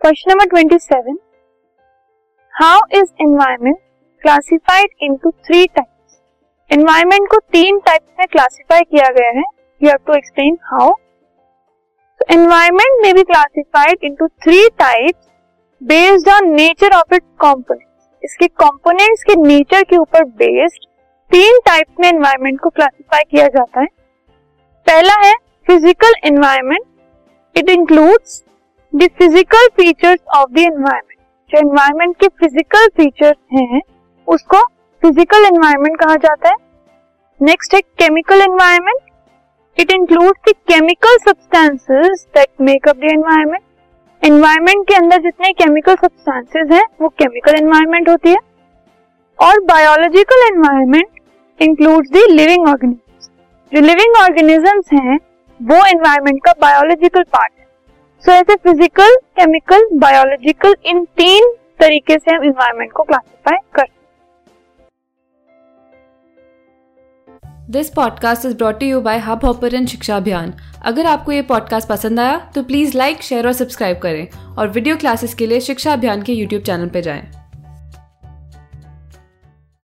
Question number twenty seven how is environment classified into three types environment को तीन types में classify किया गया है. You have to explain how environment may be classified into three types based on nature of its components इसके components के nature के ऊपर बेस्ड तीन टाइप्स में एनवायरमेंट को क्लासिफाई किया जाता है. पहला है physical environment it includes the physical features of the environment जो एनवायरमेंट के फ़िज़िकल फीचर्स हैं, उसको फ़िज़िकल एनवायरमेंट कहा जाता है। नेक्स्ट है chemical environment it includes the chemical substances that make up the environment environment के अंदर जितने केमिकल सब्सटेंसेस हैं, वो केमिकल एनवायरमेंट होती है। और biological environment includes the living organism जो लिविंग ऑर्गेनिजम्स हैं, वो एनवायरमेंट का बायोलॉजिकल पार्ट है। सो ऐसे फ़िज़िकल केमिकल बायोलॉजिकल इन तीन तरीके से हम इन्वायरमेंट को क्लासिफाई कर this podcast is brought you by Hub Hopper Shiksha Abhiyan अगर आपको ये पॉडकास्ट पसंद आया तो प्लीज़ लाइक शेयर और सब्सक्राइब करें। और वीडियो क्लासेस के लिए शिक्षा अभियान के यूट्यूब चैनल पर जाएँ।